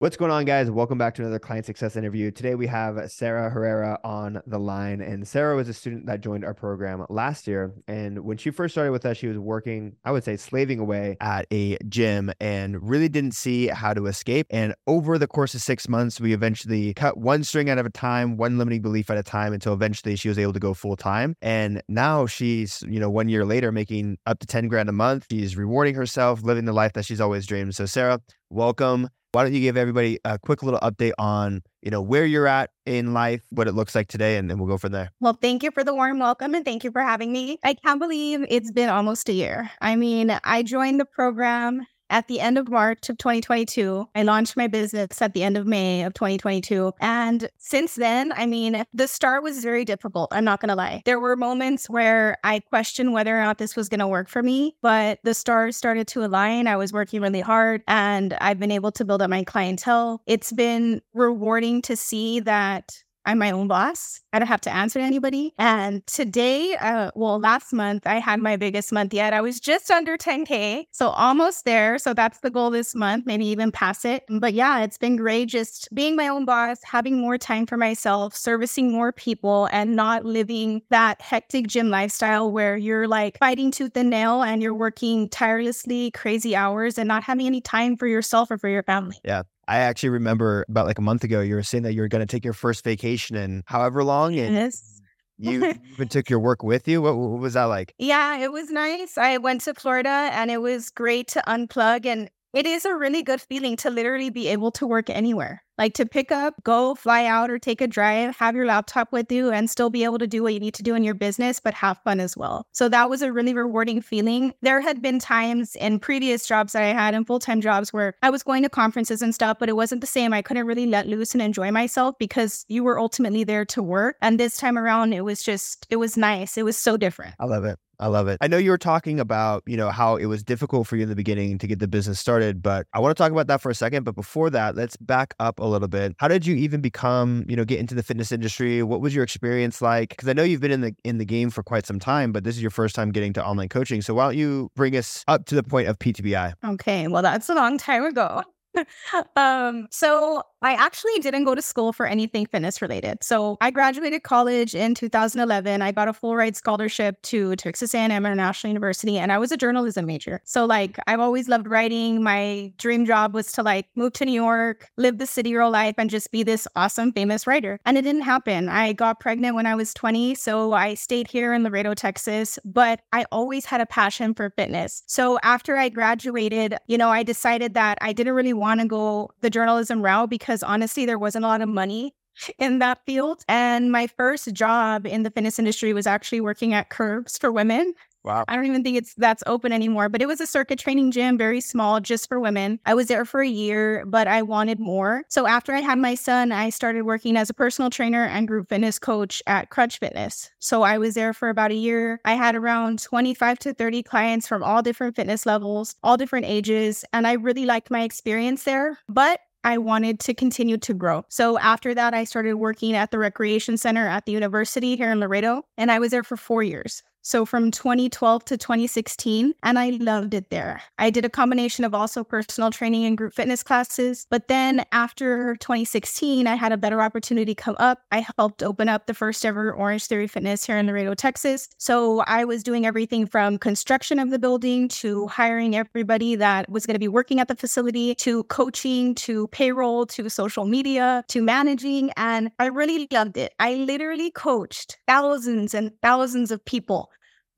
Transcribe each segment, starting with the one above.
What's going on, guys? Welcome back to another client success interview. Today we have Sarah Herrera on the line. And Sarah was a student that joined our program last year. And when she first started with us, she was working, I would say, slaving away at a gym and really didn't see how to escape. And over the course of six months, we eventually cut one string out of a time, one limiting belief at a time until eventually she was able to go full time. And now she's, you know, one year later making up to 10 grand a month. She's rewarding herself, living the life that she's always dreamed. So, Sarah, welcome. Why don't you give everybody a quick little update on, you know, where you're at in life, what it looks like today, and then we'll go from there. Well, thank you for the warm welcome and thank you for having me. I can't believe it's been almost a year. I mean, I joined the program at the end of March of 2022. I launched my business at the end of May of 2022. And since then, I mean, the start was very difficult. I'm not going to lie. There were moments where I questioned whether or not this was going to work for me, but the stars started to align. I was working really hard and I've been able to build up my clientele. It's been rewarding to see that I'm my own boss. I don't have to answer to anybody. And today, uh, well, last month, I had my biggest month yet. I was just under 10K. So almost there. So that's the goal this month, maybe even pass it. But yeah, it's been great just being my own boss, having more time for myself, servicing more people, and not living that hectic gym lifestyle where you're like fighting tooth and nail and you're working tirelessly, crazy hours, and not having any time for yourself or for your family. Yeah. I actually remember about like a month ago, you were saying that you were going to take your first vacation in however long. And Yes. you even took your work with you. What, what was that like? Yeah, it was nice. I went to Florida and it was great to unplug. And it is a really good feeling to literally be able to work anywhere. Like to pick up, go, fly out, or take a drive, have your laptop with you, and still be able to do what you need to do in your business, but have fun as well. So that was a really rewarding feeling. There had been times in previous jobs that I had in full time jobs where I was going to conferences and stuff, but it wasn't the same. I couldn't really let loose and enjoy myself because you were ultimately there to work. And this time around, it was just, it was nice. It was so different. I love it. I love it. I know you were talking about, you know, how it was difficult for you in the beginning to get the business started, but I want to talk about that for a second. But before that, let's back up a little bit. How did you even become, you know, get into the fitness industry? What was your experience like? Because I know you've been in the in the game for quite some time, but this is your first time getting to online coaching. So why don't you bring us up to the point of PTBI? Okay, well, that's a long time ago. um, so I actually didn't go to school for anything fitness related. So I graduated college in 2011. I got a full ride scholarship to Texas A&M International University, and I was a journalism major. So like I've always loved writing. My dream job was to like move to New York, live the city girl life, and just be this awesome famous writer. And it didn't happen. I got pregnant when I was 20, so I stayed here in Laredo, Texas. But I always had a passion for fitness. So after I graduated, you know, I decided that I didn't really want to go the journalism route because honestly, there wasn't a lot of money in that field. And my first job in the fitness industry was actually working at Curves for women. Wow. I don't even think it's that's open anymore, but it was a circuit training gym, very small, just for women. I was there for a year, but I wanted more. So after I had my son, I started working as a personal trainer and group fitness coach at Crunch Fitness. So I was there for about a year. I had around 25 to 30 clients from all different fitness levels, all different ages, and I really liked my experience there. But I wanted to continue to grow. So after that, I started working at the recreation center at the university here in Laredo, and I was there for four years. So from 2012 to 2016, and I loved it there. I did a combination of also personal training and group fitness classes. But then after 2016, I had a better opportunity come up. I helped open up the first ever Orange Theory Fitness here in Laredo, Texas. So I was doing everything from construction of the building to hiring everybody that was going to be working at the facility to coaching to payroll to social media to managing. And I really loved it. I literally coached thousands and thousands of people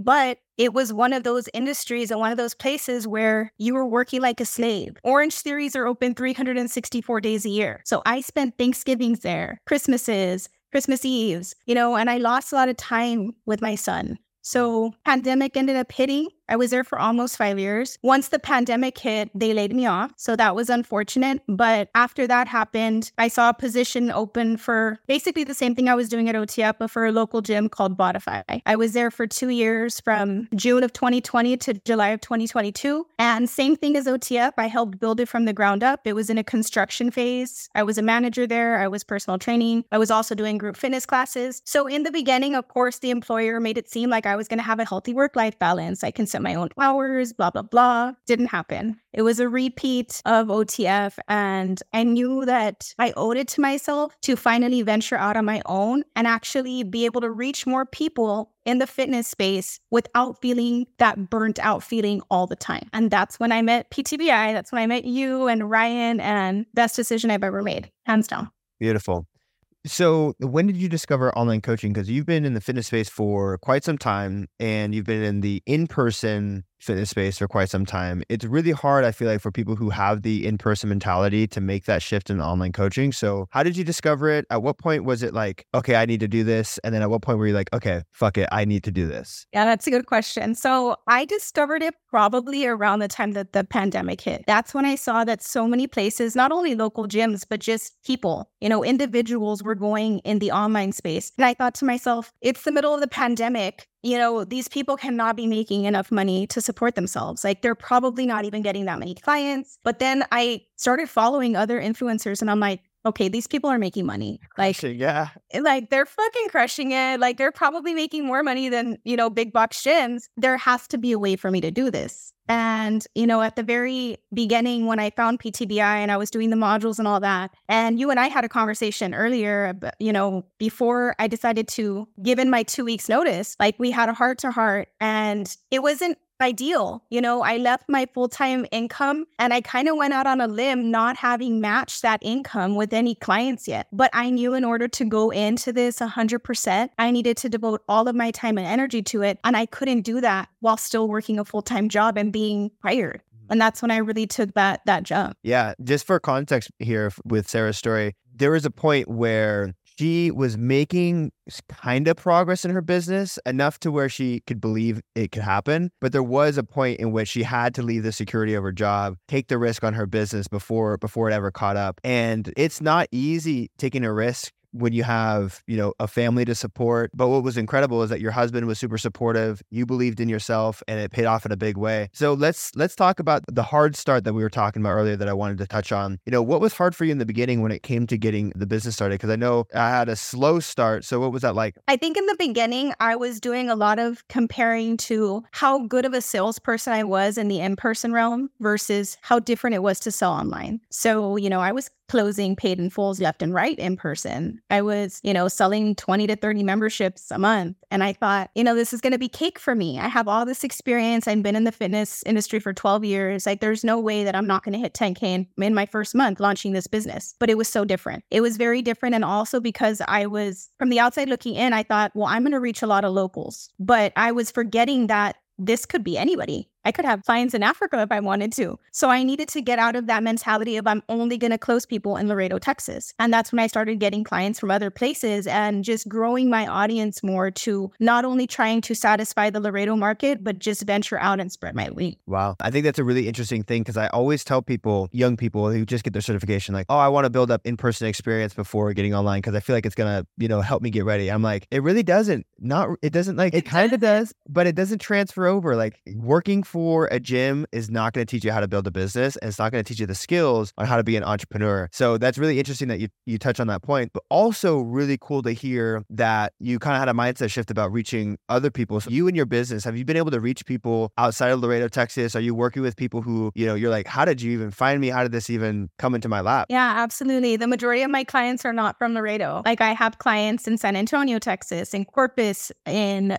but it was one of those industries and one of those places where you were working like a slave. Orange Theories are open 364 days a year. So I spent Thanksgivings there, Christmases, Christmas Eves, you know, and I lost a lot of time with my son. So pandemic ended up hitting I was there for almost five years. Once the pandemic hit, they laid me off. So that was unfortunate. But after that happened, I saw a position open for basically the same thing I was doing at OTF, but for a local gym called Bodify. I was there for two years from June of 2020 to July of 2022. And same thing as OTF, I helped build it from the ground up. It was in a construction phase. I was a manager there. I was personal training. I was also doing group fitness classes. So in the beginning, of course, the employer made it seem like I was going to have a healthy work life balance. I can my own hours, blah, blah, blah. Didn't happen. It was a repeat of OTF. And I knew that I owed it to myself to finally venture out on my own and actually be able to reach more people in the fitness space without feeling that burnt out feeling all the time. And that's when I met PTBI. That's when I met you and Ryan, and best decision I've ever made, hands down. Beautiful. So, when did you discover online coaching? Because you've been in the fitness space for quite some time and you've been in the in person fitness space for quite some time. It's really hard, I feel like, for people who have the in person mentality to make that shift in online coaching. So, how did you discover it? At what point was it like, okay, I need to do this? And then at what point were you like, okay, fuck it, I need to do this? Yeah, that's a good question. So, I discovered it probably around the time that the pandemic hit. That's when I saw that so many places, not only local gyms, but just people, you know, individuals were going in the online space. And I thought to myself, it's the middle of the pandemic you know, these people cannot be making enough money to support themselves. Like they're probably not even getting that many clients. But then I started following other influencers and I'm like, okay, these people are making money. Like, yeah, eh, like they're fucking crushing it. Like they're probably making more money than, you know, big box gyms. There has to be a way for me to do this. And, you know, at the very beginning, when I found PTBI and I was doing the modules and all that, and you and I had a conversation earlier, you know, before I decided to give in my two weeks notice, like we had a heart to heart and it wasn't ideal. You know, I left my full time income and I kind of went out on a limb, not having matched that income with any clients yet. But I knew in order to go into this 100%, I needed to devote all of my time and energy to it. And I couldn't do that while still working a full time job and being hired. Mm-hmm. And that's when I really took that that jump. Yeah, just for context here with Sarah's story, there was a point where she was making kind of progress in her business enough to where she could believe it could happen. But there was a point in which she had to leave the security of her job, take the risk on her business before before it ever caught up. And it's not easy taking a risk when you have, you know, a family to support. But what was incredible is that your husband was super supportive. You believed in yourself and it paid off in a big way. So let's let's talk about the hard start that we were talking about earlier that I wanted to touch on. You know, what was hard for you in the beginning when it came to getting the business started? Because I know I had a slow start. So what was that like? I think in the beginning I was doing a lot of comparing to how good of a salesperson I was in the in-person realm versus how different it was to sell online. So, you know, I was closing paid in fulls left and right in person. I was, you know, selling 20 to 30 memberships a month. And I thought, you know, this is going to be cake for me. I have all this experience. I've been in the fitness industry for 12 years. Like, there's no way that I'm not going to hit 10K in, in my first month launching this business. But it was so different. It was very different. And also because I was from the outside looking in, I thought, well, I'm going to reach a lot of locals. But I was forgetting that this could be anybody. I could have clients in Africa if I wanted to. So I needed to get out of that mentality of I'm only going to close people in Laredo, Texas. And that's when I started getting clients from other places and just growing my audience more to not only trying to satisfy the Laredo market, but just venture out and spread my wings. Wow. I think that's a really interesting thing because I always tell people, young people who just get their certification, like, oh, I want to build up in person experience before getting online because I feel like it's going to, you know, help me get ready. I'm like, it really doesn't. Not, it doesn't like, it kind of does, but it doesn't transfer over. Like working for a gym is not going to teach you how to build a business and it's not going to teach you the skills on how to be an entrepreneur. So that's really interesting that you you touch on that point, but also really cool to hear that you kind of had a mindset shift about reaching other people. So you and your business, have you been able to reach people outside of Laredo, Texas? Are you working with people who, you know, you're like, how did you even find me? How did this even come into my lap? Yeah, absolutely. The majority of my clients are not from Laredo. Like I have clients in San Antonio, Texas, in Corpus, in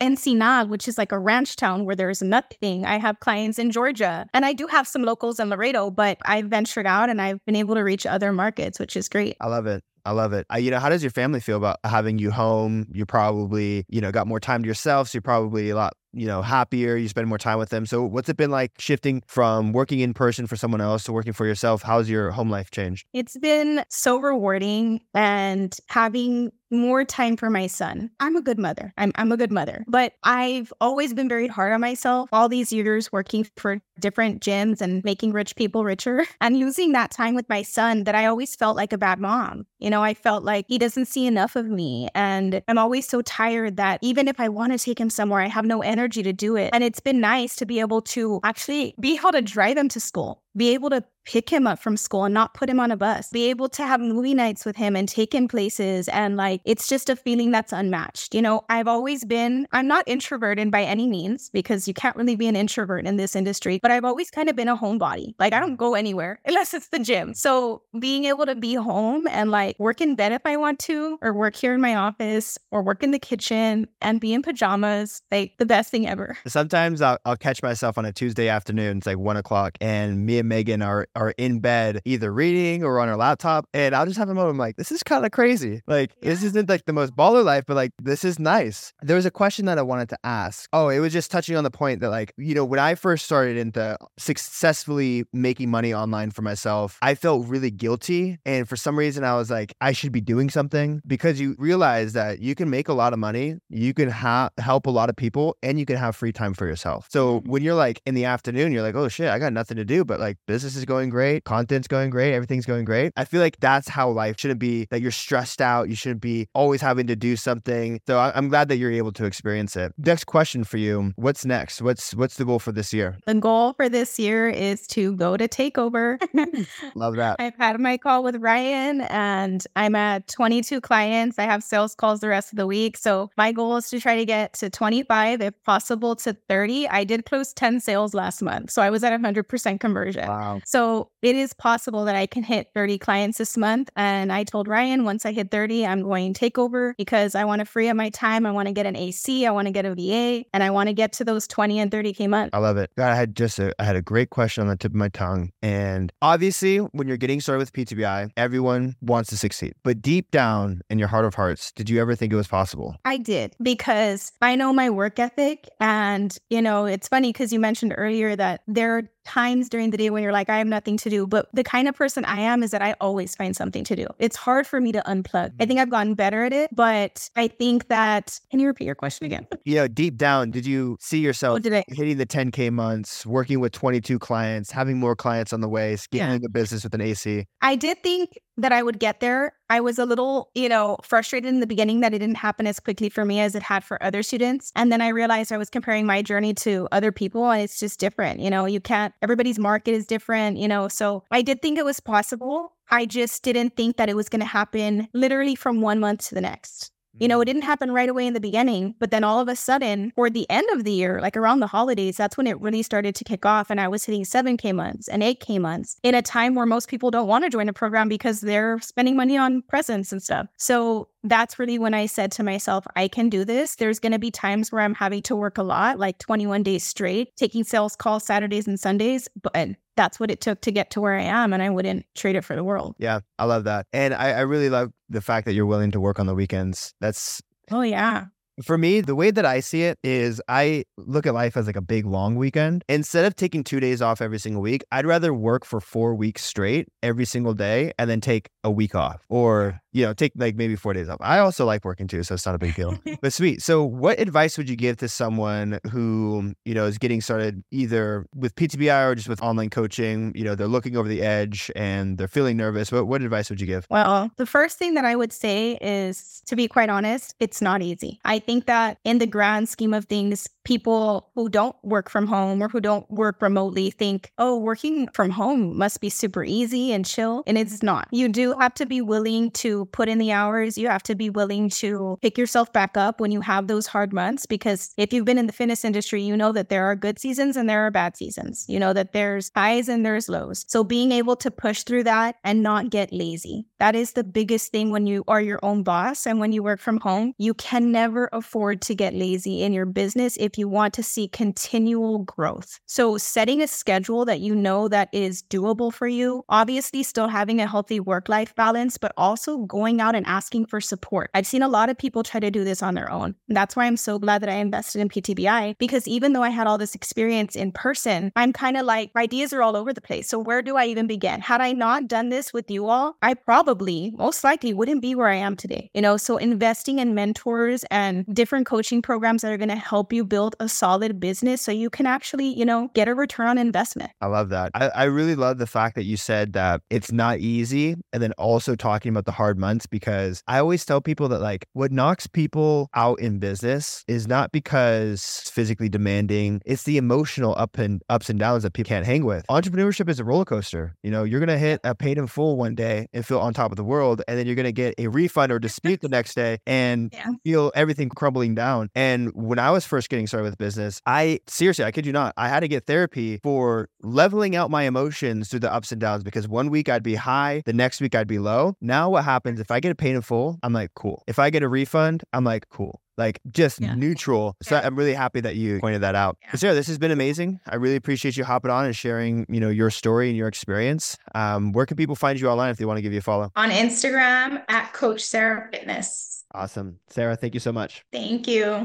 Ensenada, which is like a ranch town where there's nothing. I have clients in Georgia and I do have some locals in Laredo, but I've ventured out and I've been able to reach other markets, which is great. I love it. I love it. You know, how does your family feel about having you home? You probably, you know, got more time to yourself. So you're probably a lot you know, happier, you spend more time with them. So what's it been like shifting from working in person for someone else to working for yourself? How's your home life changed? It's been so rewarding and having more time for my son. I'm a good mother. I'm, I'm a good mother, but I've always been very hard on myself all these years working for different gyms and making rich people richer and losing that time with my son that I always felt like a bad mom. You know, I felt like he doesn't see enough of me and I'm always so tired that even if I want to take him somewhere, I have no energy energy to do it. And it's been nice to be able to actually be able to drive them to school be able to pick him up from school and not put him on a bus, be able to have movie nights with him and take him places. And like, it's just a feeling that's unmatched. You know, I've always been, I'm not introverted by any means because you can't really be an introvert in this industry, but I've always kind of been a homebody. Like, I don't go anywhere unless it's the gym. So being able to be home and like work in bed if I want to, or work here in my office, or work in the kitchen and be in pajamas, like the best thing ever. Sometimes I'll, I'll catch myself on a Tuesday afternoon, it's like one o'clock, and me and Megan are are in bed either reading or on her laptop. And I'll just have a moment I'm like, this is kind of crazy. Like, yeah. this isn't like the most baller life, but like, this is nice. There was a question that I wanted to ask. Oh, it was just touching on the point that, like, you know, when I first started into successfully making money online for myself, I felt really guilty. And for some reason, I was like, I should be doing something because you realize that you can make a lot of money, you can ha- help a lot of people, and you can have free time for yourself. So mm-hmm. when you're like in the afternoon, you're like, oh shit, I got nothing to do, but like business is going great, content's going great, everything's going great. I feel like that's how life shouldn't be that you're stressed out. You shouldn't be always having to do something. So I- I'm glad that you're able to experience it. Next question for you. What's next? What's what's the goal for this year? The goal for this year is to go to takeover. Love that. I've had my call with Ryan and I'm at 22 clients. I have sales calls the rest of the week. So my goal is to try to get to 25, if possible to 30. I did close 10 sales last month. So I was at 100% conversion. Wow. So it is possible that I can hit 30 clients this month. And I told Ryan once I hit 30, I'm going to take over because I want to free up my time. I want to get an AC, I want to get a VA, and I want to get to those 20 and 30K months. I love it. God, I had just a, I had a great question on the tip of my tongue. And obviously, when you're getting started with PTBI, everyone wants to succeed. But deep down in your heart of hearts, did you ever think it was possible? I did because I know my work ethic. And, you know, it's funny because you mentioned earlier that there are times during the day when you're like, I have nothing to do. But the kind of person I am is that I always find something to do. It's hard for me to unplug. I think mm. I've gotten better at it, but I think that, can you repeat your question again? Yeah, deep down, did you see oh, yourself oh, hitting the 10K months, working with 22 clients, having more clients on the way, scaling yeah. the business with an AC? I did think that I would get there. I was a little, you know, frustrated in the beginning that it didn't happen as quickly for me as it had for other students. And then I realized I was comparing my journey to other people and it's just different. You know, you can't, everybody's market is different, you know. So I did think it was possible. I just didn't think that it was going to happen literally from one month to the next. You know, mm-hmm. it didn't happen right away in the beginning, but then all of a sudden, toward the end of the year, like around the holidays, that's when it really started to kick off. And I was hitting 7K months and 8K months in a time where most people don't want to join a program because they're spending money on presents and stuff. So that's really when I said to myself, I can do this. There's going to be times where I'm having to work a lot, like 21 days straight, taking sales calls Saturdays and Sundays, but that's what it took to get to where I am. And I wouldn't trade it for the world. Yeah, I love that. And I, I really love the fact that you're willing to work on the weekends. That's, oh, yeah. For me, the way that I see it is I look at life as like a big long weekend. Instead of taking two days off every single week, I'd rather work for four weeks straight every single day and then take a week off or you know, take like maybe four days off. I also like working too, so it's not a big deal. but sweet. So, what advice would you give to someone who, you know, is getting started either with PTBI or just with online coaching? You know, they're looking over the edge and they're feeling nervous. What, what advice would you give? Well, the first thing that I would say is to be quite honest, it's not easy. I think that in the grand scheme of things, people who don't work from home or who don't work remotely think, oh, working from home must be super easy and chill. And it's not. You do have to be willing to put in the hours. You have to be willing to pick yourself back up when you have those hard months. Because if you've been in the fitness industry, you know that there are good seasons and there are bad seasons. You know that there's highs and there's lows. So being able to push through that and not get lazy, that is the biggest thing when you are your own boss and when you work from home. You can never afford to get lazy in your business if you want to see continual growth. So setting a schedule that you know that is doable for you, obviously still having a healthy work-life balance, but also going out and asking for support. I've seen a lot of people try to do this on their own. That's why I'm so glad that I invested in PTBI because even though I had all this experience in person, I'm kind of like, ideas are all over the place. So where do I even begin? Had I not done this with you all, I probably, most likely, wouldn't be where I am today. You know, so investing in mentors and different coaching programs that are going to help you build a solid business so you can actually, you know, get a return on investment. I love that. I, I really love the fact that you said that it's not easy and then also talking about the hard months because I always tell people that like what knocks people out in business is not because it's physically demanding, it's the emotional up and ups and downs that people can't hang with. Entrepreneurship is a roller coaster. You know, you're gonna hit a paid in full one day and feel on top of the world, and then you're gonna get a refund or dispute the next day and yeah. feel everything crumbling down. And when I was first getting started with business, I seriously, I kid you not, I had to get therapy for leveling out my emotions through the ups and downs because one week I'd be high, the next week I'd be low. Now what happens if I get a paid in full? I'm like, cool. If I get a refund, I'm like, cool like just yeah. neutral. So yeah. I'm really happy that you pointed that out. Yeah. Sarah, this has been amazing. I really appreciate you hopping on and sharing, you know, your story and your experience. Um, where can people find you online if they want to give you a follow? On Instagram at Coach Sarah Fitness. Awesome. Sarah, thank you so much. Thank you.